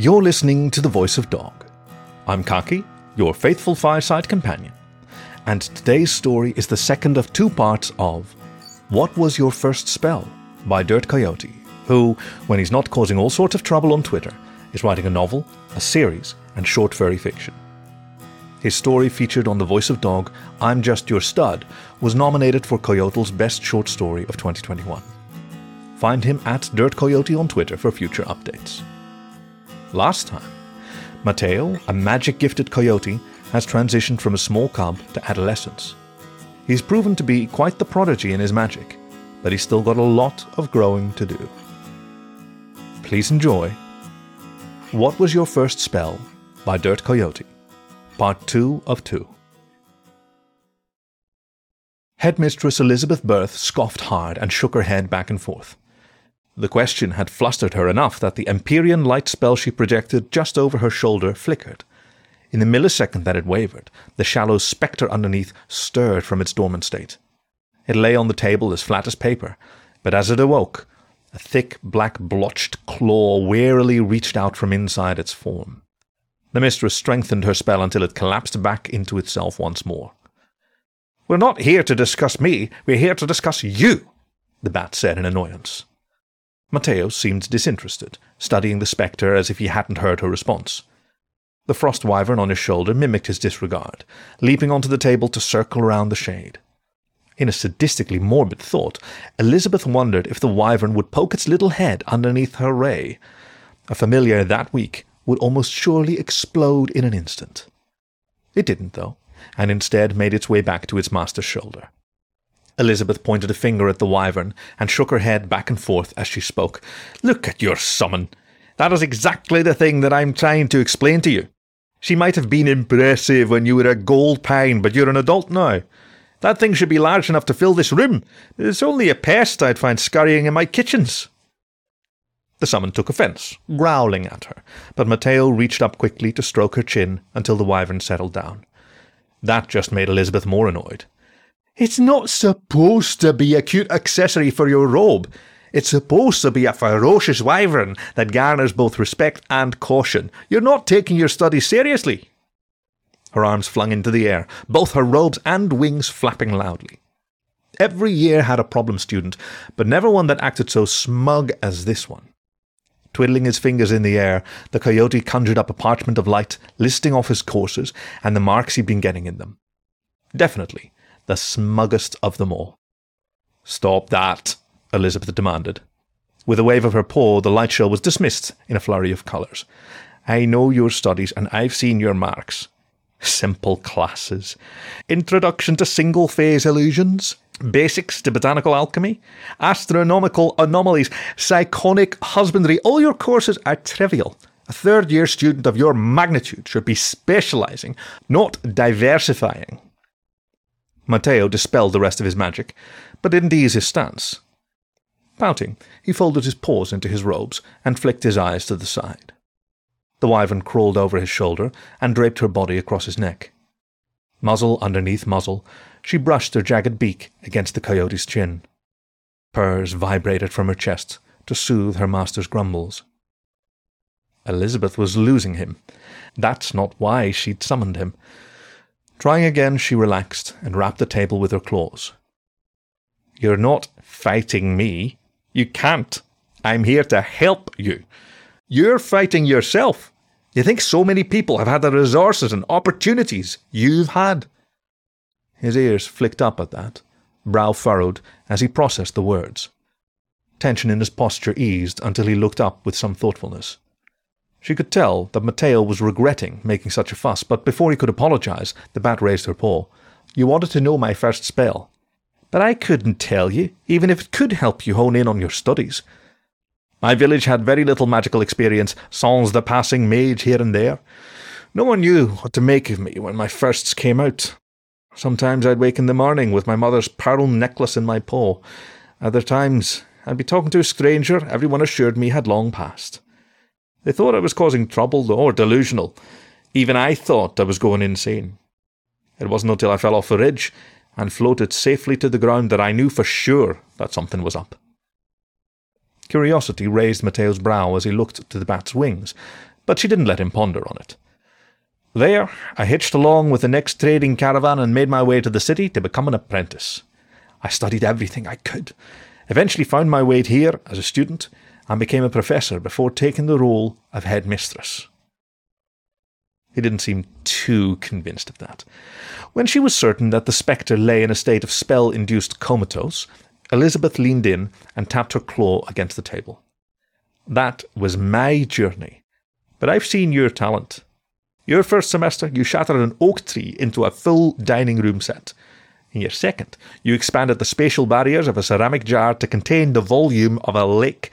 You're listening to The Voice of Dog. I'm Khaki, your faithful fireside companion, and today's story is the second of two parts of What Was Your First Spell by Dirt Coyote, who, when he's not causing all sorts of trouble on Twitter, is writing a novel, a series, and short furry fiction. His story, featured on The Voice of Dog, I'm Just Your Stud, was nominated for Coyotl's Best Short Story of 2021. Find him at Dirt Coyote on Twitter for future updates. Last time, Mateo, a magic gifted coyote, has transitioned from a small cub to adolescence. He's proven to be quite the prodigy in his magic, but he's still got a lot of growing to do. Please enjoy What Was Your First Spell by Dirt Coyote, Part 2 of 2. Headmistress Elizabeth Berth scoffed hard and shook her head back and forth. The question had flustered her enough that the Empyrean light spell she projected just over her shoulder flickered. In the millisecond that it wavered, the shallow spectre underneath stirred from its dormant state. It lay on the table as flat as paper, but as it awoke, a thick, black, blotched claw warily reached out from inside its form. The mistress strengthened her spell until it collapsed back into itself once more. We're not here to discuss me, we're here to discuss you, the bat said in annoyance. Mateo seemed disinterested, studying the spectre as if he hadn't heard her response. The frost wyvern on his shoulder mimicked his disregard, leaping onto the table to circle around the shade. In a sadistically morbid thought, Elizabeth wondered if the wyvern would poke its little head underneath her ray. A familiar that weak would almost surely explode in an instant. It didn't, though, and instead made its way back to its master's shoulder. Elizabeth pointed a finger at the wyvern and shook her head back and forth as she spoke. Look at your summon. That is exactly the thing that I'm trying to explain to you. She might have been impressive when you were a gold pine, but you're an adult now. That thing should be large enough to fill this room. It's only a pest I'd find scurrying in my kitchens. The summon took offence, growling at her, but Mateo reached up quickly to stroke her chin until the wyvern settled down. That just made Elizabeth more annoyed. It's not supposed to be a cute accessory for your robe. It's supposed to be a ferocious wyvern that garners both respect and caution. You're not taking your studies seriously. Her arms flung into the air, both her robes and wings flapping loudly. Every year had a problem student, but never one that acted so smug as this one. Twiddling his fingers in the air, the coyote conjured up a parchment of light, listing off his courses and the marks he'd been getting in them. Definitely the smuggest of them all. Stop that, Elizabeth demanded. With a wave of her paw, the light show was dismissed in a flurry of colours. I know your studies and I've seen your marks. Simple classes. Introduction to single phase illusions. Basics to botanical alchemy. Astronomical anomalies. Psionic husbandry. All your courses are trivial. A third year student of your magnitude should be specialising, not diversifying. Mateo dispelled the rest of his magic, but didn't ease his stance. Pouting, he folded his paws into his robes and flicked his eyes to the side. The wyvern crawled over his shoulder and draped her body across his neck. Muzzle underneath muzzle, she brushed her jagged beak against the coyote's chin. Purrs vibrated from her chest to soothe her master's grumbles. Elizabeth was losing him. That's not why she'd summoned him. Trying again, she relaxed and rapped the table with her claws. You're not fighting me. You can't. I'm here to help you. You're fighting yourself. You think so many people have had the resources and opportunities you've had? His ears flicked up at that, brow furrowed as he processed the words. Tension in his posture eased until he looked up with some thoughtfulness. She could tell that Mateo was regretting making such a fuss, but before he could apologize, the bat raised her paw. You wanted to know my first spell. But I couldn't tell you, even if it could help you hone in on your studies. My village had very little magical experience, sans the passing mage here and there. No one knew what to make of me when my firsts came out. Sometimes I'd wake in the morning with my mother's pearl necklace in my paw. Other times I'd be talking to a stranger everyone assured me had long passed. They thought I was causing trouble or delusional. Even I thought I was going insane. It wasn't until I fell off a ridge and floated safely to the ground that I knew for sure that something was up. Curiosity raised Mateo's brow as he looked to the bat's wings, but she didn't let him ponder on it. There, I hitched along with the next trading caravan and made my way to the city to become an apprentice. I studied everything I could, eventually found my way here as a student, and became a professor before taking the role of headmistress. He didn't seem too convinced of that. When she was certain that the spectre lay in a state of spell induced comatose, Elizabeth leaned in and tapped her claw against the table. That was my journey, but I've seen your talent. Your first semester, you shattered an oak tree into a full dining room set. In your second, you expanded the spatial barriers of a ceramic jar to contain the volume of a lake.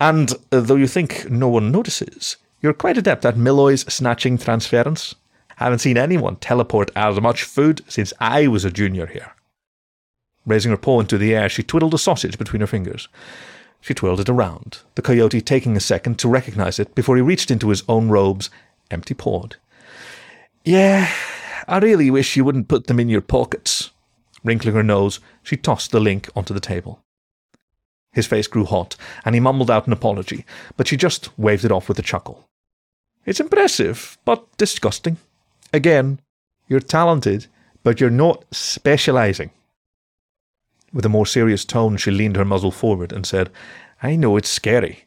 And uh, though you think no one notices, you're quite adept at Milloy's snatching transference. Haven't seen anyone teleport as much food since I was a junior here. Raising her paw into the air, she twiddled a sausage between her fingers. She twirled it around, the coyote taking a second to recognize it before he reached into his own robes, empty pawed. Yeah, I really wish you wouldn't put them in your pockets. Wrinkling her nose, she tossed the link onto the table. His face grew hot, and he mumbled out an apology, but she just waved it off with a chuckle. It's impressive, but disgusting. Again, you're talented, but you're not specializing. With a more serious tone, she leaned her muzzle forward and said, I know it's scary.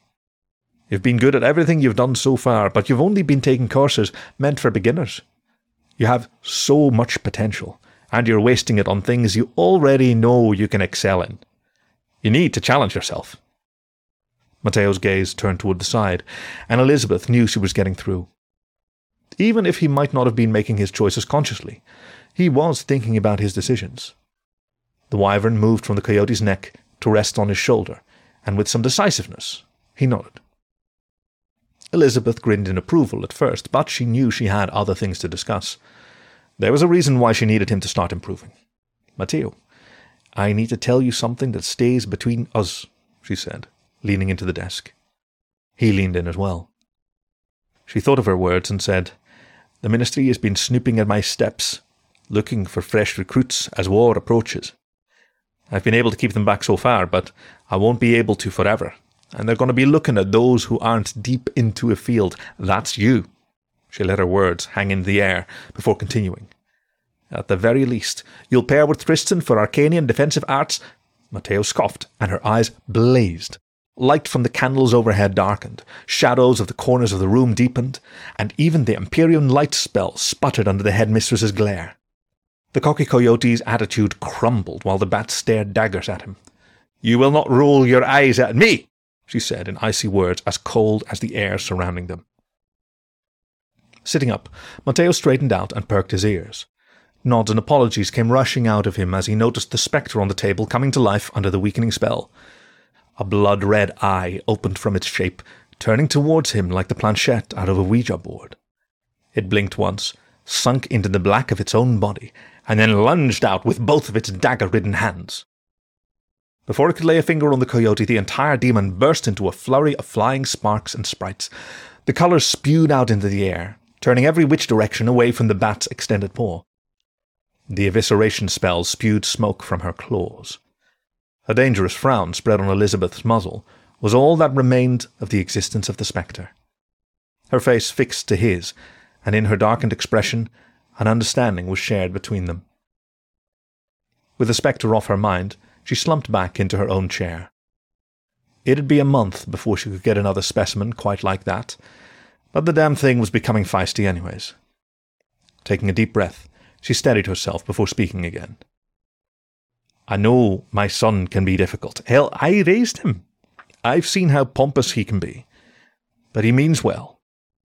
You've been good at everything you've done so far, but you've only been taking courses meant for beginners. You have so much potential, and you're wasting it on things you already know you can excel in. You need to challenge yourself. Mateo's gaze turned toward the side, and Elizabeth knew she was getting through. Even if he might not have been making his choices consciously, he was thinking about his decisions. The wyvern moved from the coyote's neck to rest on his shoulder, and with some decisiveness, he nodded. Elizabeth grinned in approval at first, but she knew she had other things to discuss. There was a reason why she needed him to start improving. Mateo, I need to tell you something that stays between us, she said, leaning into the desk. He leaned in as well. She thought of her words and said, The ministry has been snooping at my steps, looking for fresh recruits as war approaches. I've been able to keep them back so far, but I won't be able to forever and they're going to be looking at those who aren't deep into a field. That's you. She let her words hang in the air before continuing. At the very least, you'll pair with Tristan for Arcanian defensive arts. Mateo scoffed, and her eyes blazed. Light from the candles overhead darkened, shadows of the corners of the room deepened, and even the Empyrean light spell sputtered under the headmistress's glare. The cocky coyote's attitude crumbled while the bat stared daggers at him. You will not roll your eyes at me, she said in icy words as cold as the air surrounding them. Sitting up, Mateo straightened out and perked his ears. Nods and apologies came rushing out of him as he noticed the spectre on the table coming to life under the weakening spell. A blood red eye opened from its shape, turning towards him like the planchette out of a Ouija board. It blinked once, sunk into the black of its own body, and then lunged out with both of its dagger ridden hands. Before it could lay a finger on the coyote, the entire demon burst into a flurry of flying sparks and sprites. The colours spewed out into the air, turning every which direction away from the bat's extended paw. The evisceration spell spewed smoke from her claws. A dangerous frown spread on Elizabeth's muzzle was all that remained of the existence of the spectre. Her face fixed to his, and in her darkened expression, an understanding was shared between them. With the spectre off her mind, she slumped back into her own chair. It'd be a month before she could get another specimen quite like that, but the damn thing was becoming feisty anyways. Taking a deep breath, she steadied herself before speaking again. I know my son can be difficult. Hell, I raised him. I've seen how pompous he can be. But he means well.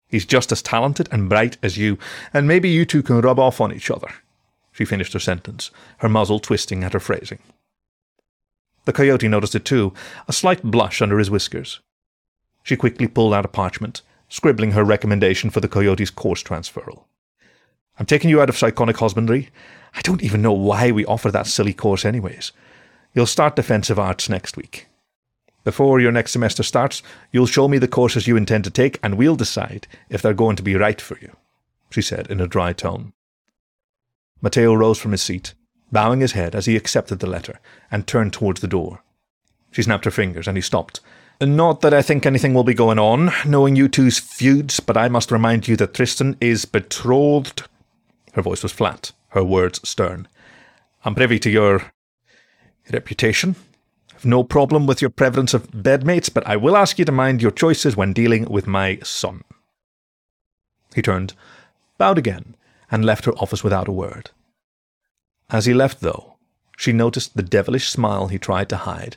He's just as talented and bright as you, and maybe you two can rub off on each other. She finished her sentence, her muzzle twisting at her phrasing. The coyote noticed it too, a slight blush under his whiskers. She quickly pulled out a parchment, scribbling her recommendation for the coyote's course transferal. I'm taking you out of psionic husbandry. I don't even know why we offer that silly course anyways. You'll start defensive arts next week. Before your next semester starts, you'll show me the courses you intend to take, and we'll decide if they're going to be right for you, she said in a dry tone. Mateo rose from his seat bowing his head as he accepted the letter and turned towards the door. She snapped her fingers, and he stopped, Not that I think anything will be going on, knowing you two's feuds, but I must remind you that Tristan is betrothed. Her voice was flat, her words stern. I'm privy to your reputation. I've no problem with your preference of bedmates, but I will ask you to mind your choices when dealing with my son. He turned, bowed again, and left her office without a word. As he left, though, she noticed the devilish smile he tried to hide,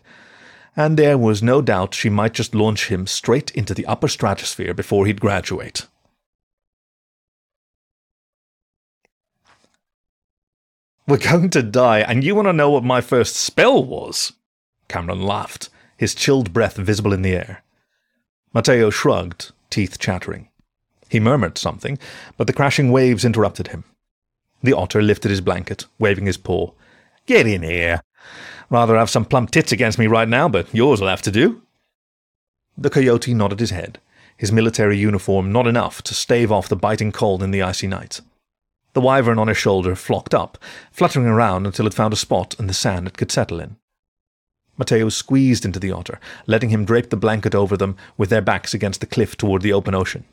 and there was no doubt she might just launch him straight into the upper stratosphere before he'd graduate. We're going to die, and you want to know what my first spell was? Cameron laughed, his chilled breath visible in the air. Mateo shrugged, teeth chattering. He murmured something, but the crashing waves interrupted him. The otter lifted his blanket, waving his paw. Get in here. Rather have some plump tits against me right now, but yours will have to do. The coyote nodded his head, his military uniform not enough to stave off the biting cold in the icy night. The wyvern on his shoulder flocked up, fluttering around until it found a spot in the sand it could settle in. Mateo squeezed into the otter, letting him drape the blanket over them with their backs against the cliff toward the open ocean.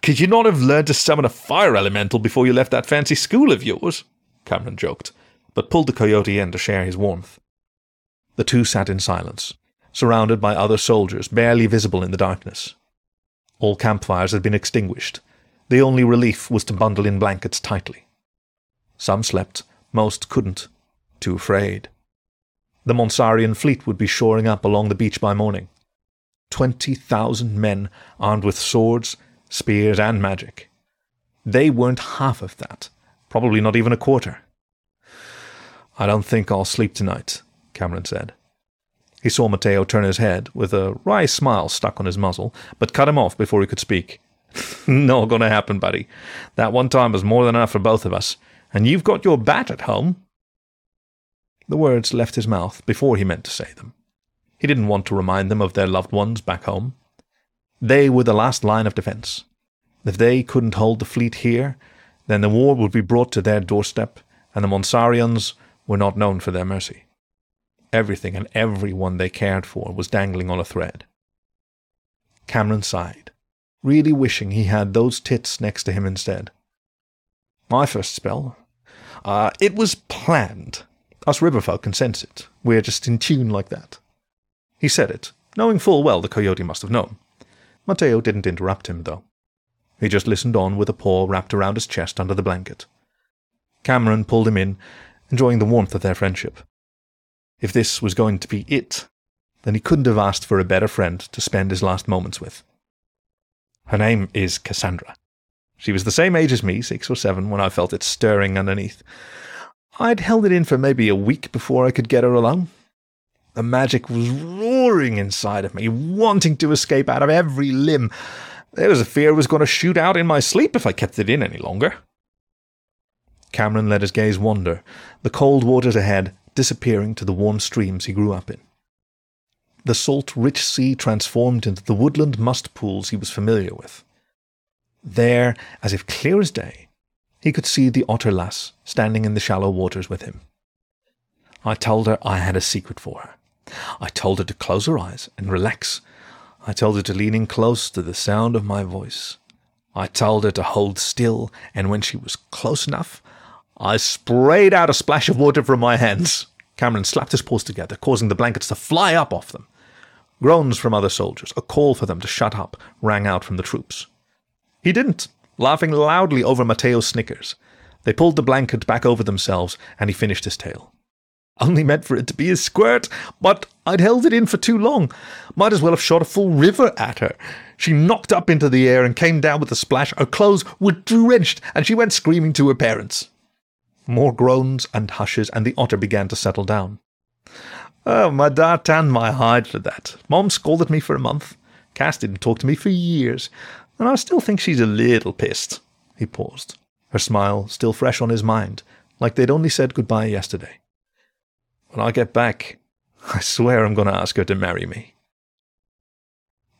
Could you not have learned to summon a fire elemental before you left that fancy school of yours? Cameron joked, but pulled the coyote in to share his warmth. The two sat in silence, surrounded by other soldiers barely visible in the darkness. All campfires had been extinguished. The only relief was to bundle in blankets tightly. Some slept, most couldn't, too afraid. The Monsarian fleet would be shoring up along the beach by morning. Twenty thousand men armed with swords, spears, and magic. They weren't half of that, probably not even a quarter. I don't think I'll sleep tonight, Cameron said. He saw Mateo turn his head, with a wry smile stuck on his muzzle, but cut him off before he could speak. Not gonna happen, buddy. That one time was more than enough for both of us, and you've got your bat at home. The words left his mouth before he meant to say them. He didn't want to remind them of their loved ones back home. They were the last line of defense. If they couldn't hold the fleet here, then the war would be brought to their doorstep, and the Monsarians were not known for their mercy. Everything and everyone they cared for was dangling on a thread. Cameron sighed, really wishing he had those tits next to him instead. My first spell. Uh, it was planned. Us riverfolk can sense it. We're just in tune like that. He said it, knowing full well the coyote must have known. Mateo didn't interrupt him, though. He just listened on with a paw wrapped around his chest under the blanket. Cameron pulled him in, enjoying the warmth of their friendship. If this was going to be it, then he couldn't have asked for a better friend to spend his last moments with. Her name is Cassandra. She was the same age as me, six or seven, when I felt it stirring underneath. I'd held it in for maybe a week before I could get her alone. The magic was roaring inside of me, wanting to escape out of every limb. There was a fear it was going to shoot out in my sleep if I kept it in any longer. Cameron let his gaze wander, the cold waters ahead disappearing to the warm streams he grew up in. The salt, rich sea transformed into the woodland must pools he was familiar with. There, as if clear as day, he could see the otter lass standing in the shallow waters with him. I told her I had a secret for her. I told her to close her eyes and relax. I told her to lean in close to the sound of my voice. I told her to hold still, and when she was close enough, I sprayed out a splash of water from my hands. Cameron slapped his paws together, causing the blankets to fly up off them. Groans from other soldiers, a call for them to shut up, rang out from the troops. He didn't laughing loudly over Mateo's snickers. They pulled the blanket back over themselves, and he finished his tale. Only meant for it to be a squirt, but I'd held it in for too long. Might as well have shot a full river at her. She knocked up into the air and came down with a splash. Her clothes were drenched, and she went screaming to her parents. More groans and hushes, and the otter began to settle down. Oh, my dad tanned my hide for that. Mom scolded me for a month. Cass didn't talk to me for years and I still think she's a little pissed. He paused, her smile still fresh on his mind, like they'd only said goodbye yesterday. When I get back, I swear I'm going to ask her to marry me.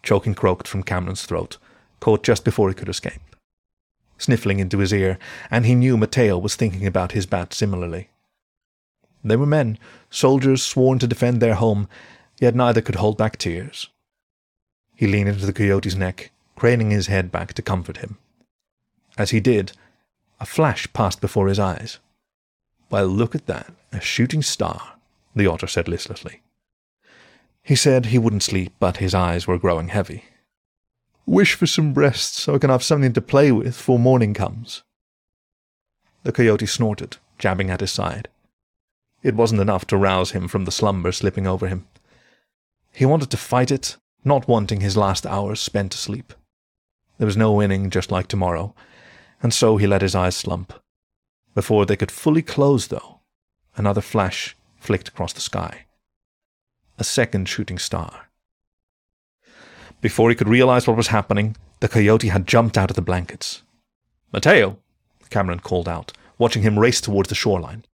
Choking croaked from Cameron's throat, caught just before he could escape. Sniffling into his ear, and he knew Mateo was thinking about his bat similarly. They were men, soldiers sworn to defend their home, yet neither could hold back tears. He leaned into the coyote's neck, craning his head back to comfort him. As he did, a flash passed before his eyes. Well, look at that, a shooting star, the otter said listlessly. He said he wouldn't sleep, but his eyes were growing heavy. Wish for some rest so I can have something to play with before morning comes. The coyote snorted, jabbing at his side. It wasn't enough to rouse him from the slumber slipping over him. He wanted to fight it, not wanting his last hours spent asleep. There was no winning just like tomorrow, and so he let his eyes slump. Before they could fully close, though, another flash flicked across the sky. A second shooting star. Before he could realize what was happening, the coyote had jumped out of the blankets. Mateo, Cameron called out, watching him race towards the shoreline.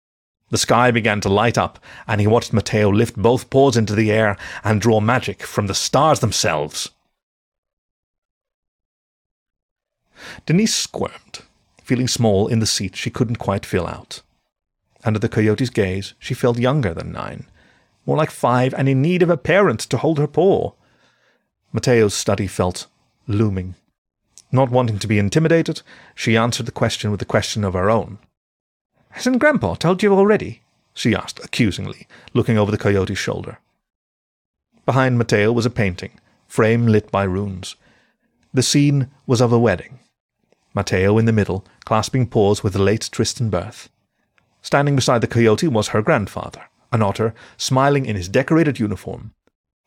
The sky began to light up, and he watched Mateo lift both paws into the air and draw magic from the stars themselves. Denise squirmed, feeling small in the seat she couldn't quite fill out. Under the coyote's gaze, she felt younger than nine, more like five and in need of a parent to hold her paw. Mateo's study felt looming. Not wanting to be intimidated, she answered the question with a question of her own. Hasn't Grandpa told you already? she asked accusingly, looking over the coyote's shoulder. Behind Mateo was a painting, frame lit by runes. The scene was of a wedding. Mateo in the middle, clasping paws with the late Tristan Berth. Standing beside the coyote was her grandfather, an otter, smiling in his decorated uniform.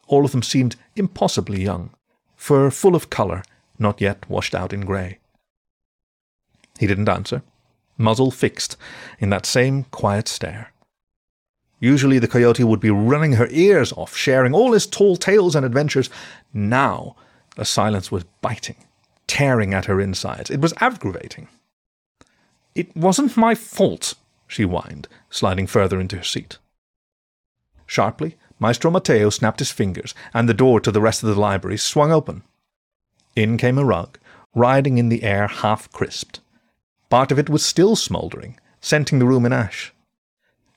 All of them seemed impossibly young, fur full of colour, not yet washed out in grey. He didn't answer, muzzle fixed in that same quiet stare. Usually the coyote would be running her ears off, sharing all his tall tales and adventures. Now the silence was biting, tearing at her insides. It was aggravating. It wasn't my fault, she whined, sliding further into her seat. Sharply, Maestro Mateo snapped his fingers, and the door to the rest of the library swung open. In came a rug, riding in the air half crisped. Part of it was still smouldering, scenting the room in ash.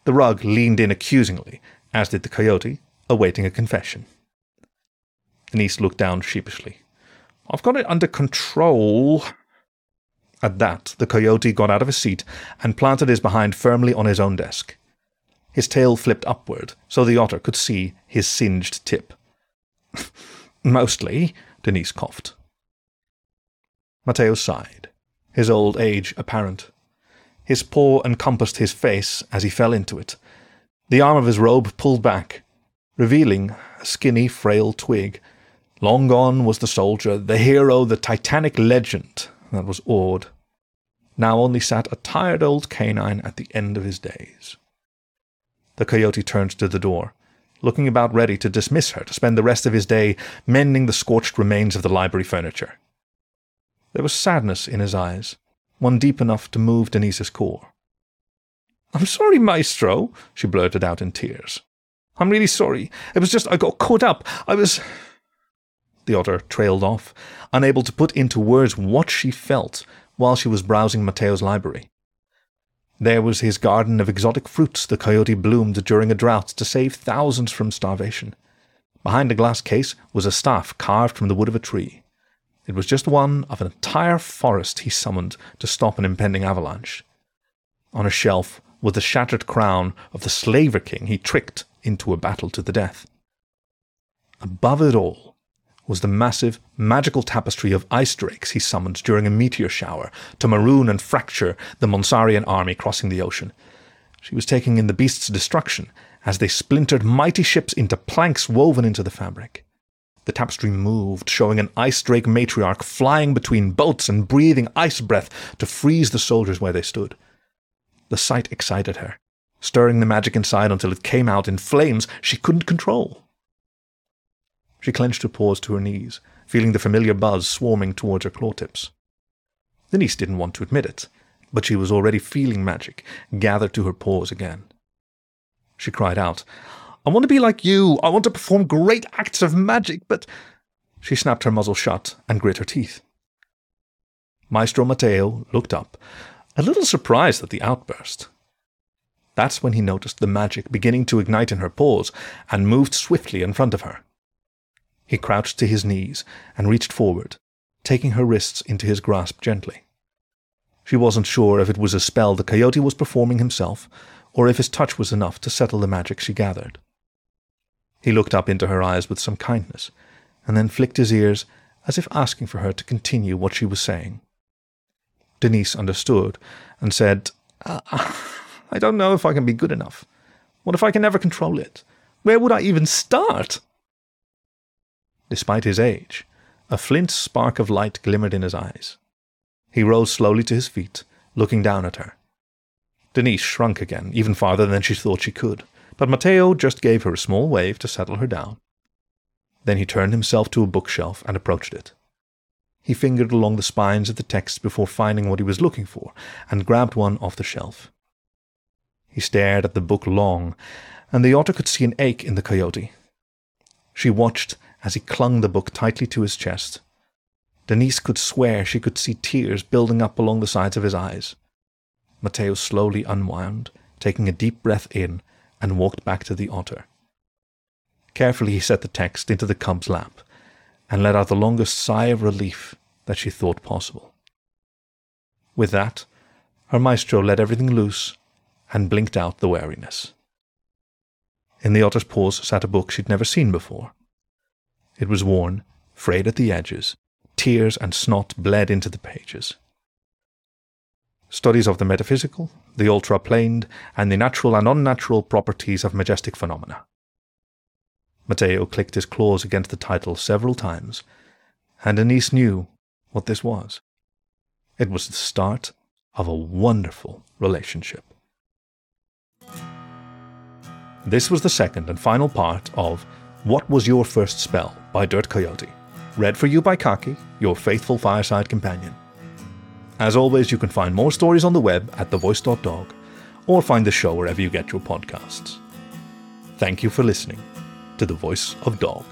The rug leaned in accusingly, as did the coyote, awaiting a confession. Denise looked down sheepishly. I've got it under control. At that, the coyote got out of his seat and planted his behind firmly on his own desk. His tail flipped upward, so the otter could see his singed tip. Mostly, Denise coughed. Mateo sighed his old age apparent. His paw encompassed his face as he fell into it. The arm of his robe pulled back, revealing a skinny, frail twig. Long gone was the soldier, the hero, the titanic legend that was awed. Now only sat a tired old canine at the end of his days. The coyote turned to the door, looking about ready to dismiss her to spend the rest of his day mending the scorched remains of the library furniture. There was sadness in his eyes, one deep enough to move Denise's core. I'm sorry, Maestro, she blurted out in tears. I'm really sorry. It was just I got caught up. I was. The otter trailed off, unable to put into words what she felt while she was browsing Mateo's library. There was his garden of exotic fruits the coyote bloomed during a drought to save thousands from starvation. Behind a glass case was a staff carved from the wood of a tree. It was just one of an entire forest he summoned to stop an impending avalanche. On a shelf was the shattered crown of the slaver king he tricked into a battle to the death. Above it all was the massive, magical tapestry of ice drakes he summoned during a meteor shower to maroon and fracture the Monsarian army crossing the ocean. She was taking in the beasts' destruction as they splintered mighty ships into planks woven into the fabric. The tapestry moved, showing an ice drake matriarch flying between boats and breathing ice breath to freeze the soldiers where they stood. The sight excited her, stirring the magic inside until it came out in flames she couldn't control. She clenched her paws to her knees, feeling the familiar buzz swarming towards her claw tips. Denise didn't want to admit it, but she was already feeling magic gathered to her paws again. She cried out, I want to be like you. I want to perform great acts of magic, but. She snapped her muzzle shut and grit her teeth. Maestro Mateo looked up, a little surprised at the outburst. That's when he noticed the magic beginning to ignite in her paws and moved swiftly in front of her. He crouched to his knees and reached forward, taking her wrists into his grasp gently. She wasn't sure if it was a spell the coyote was performing himself, or if his touch was enough to settle the magic she gathered. He looked up into her eyes with some kindness, and then flicked his ears as if asking for her to continue what she was saying. Denise understood and said, I don't know if I can be good enough. What if I can never control it? Where would I even start? Despite his age, a flint spark of light glimmered in his eyes. He rose slowly to his feet, looking down at her. Denise shrunk again, even farther than she thought she could, but Mateo just gave her a small wave to settle her down. Then he turned himself to a bookshelf and approached it. He fingered along the spines of the texts before finding what he was looking for, and grabbed one off the shelf. He stared at the book long, and the otter could see an ache in the coyote. She watched as he clung the book tightly to his chest. Denise could swear she could see tears building up along the sides of his eyes. Mateo slowly unwound, taking a deep breath in, and walked back to the otter. Carefully he set the text into the cub's lap, and let out the longest sigh of relief that she thought possible. With that, her maestro let everything loose and blinked out the wariness. In the otter's paws sat a book she'd never seen before. It was worn, frayed at the edges, tears and snot bled into the pages. Studies of the metaphysical, the ultra-planed, and the natural and unnatural properties of majestic phenomena. Mateo clicked his claws against the title several times, and Denise knew what this was. It was the start of a wonderful relationship. This was the second and final part of What Was Your First Spell by Dirt Coyote, read for you by Khaki, your faithful fireside companion. As always, you can find more stories on the web at thevoice.dog or find the show wherever you get your podcasts. Thank you for listening to the voice of dog.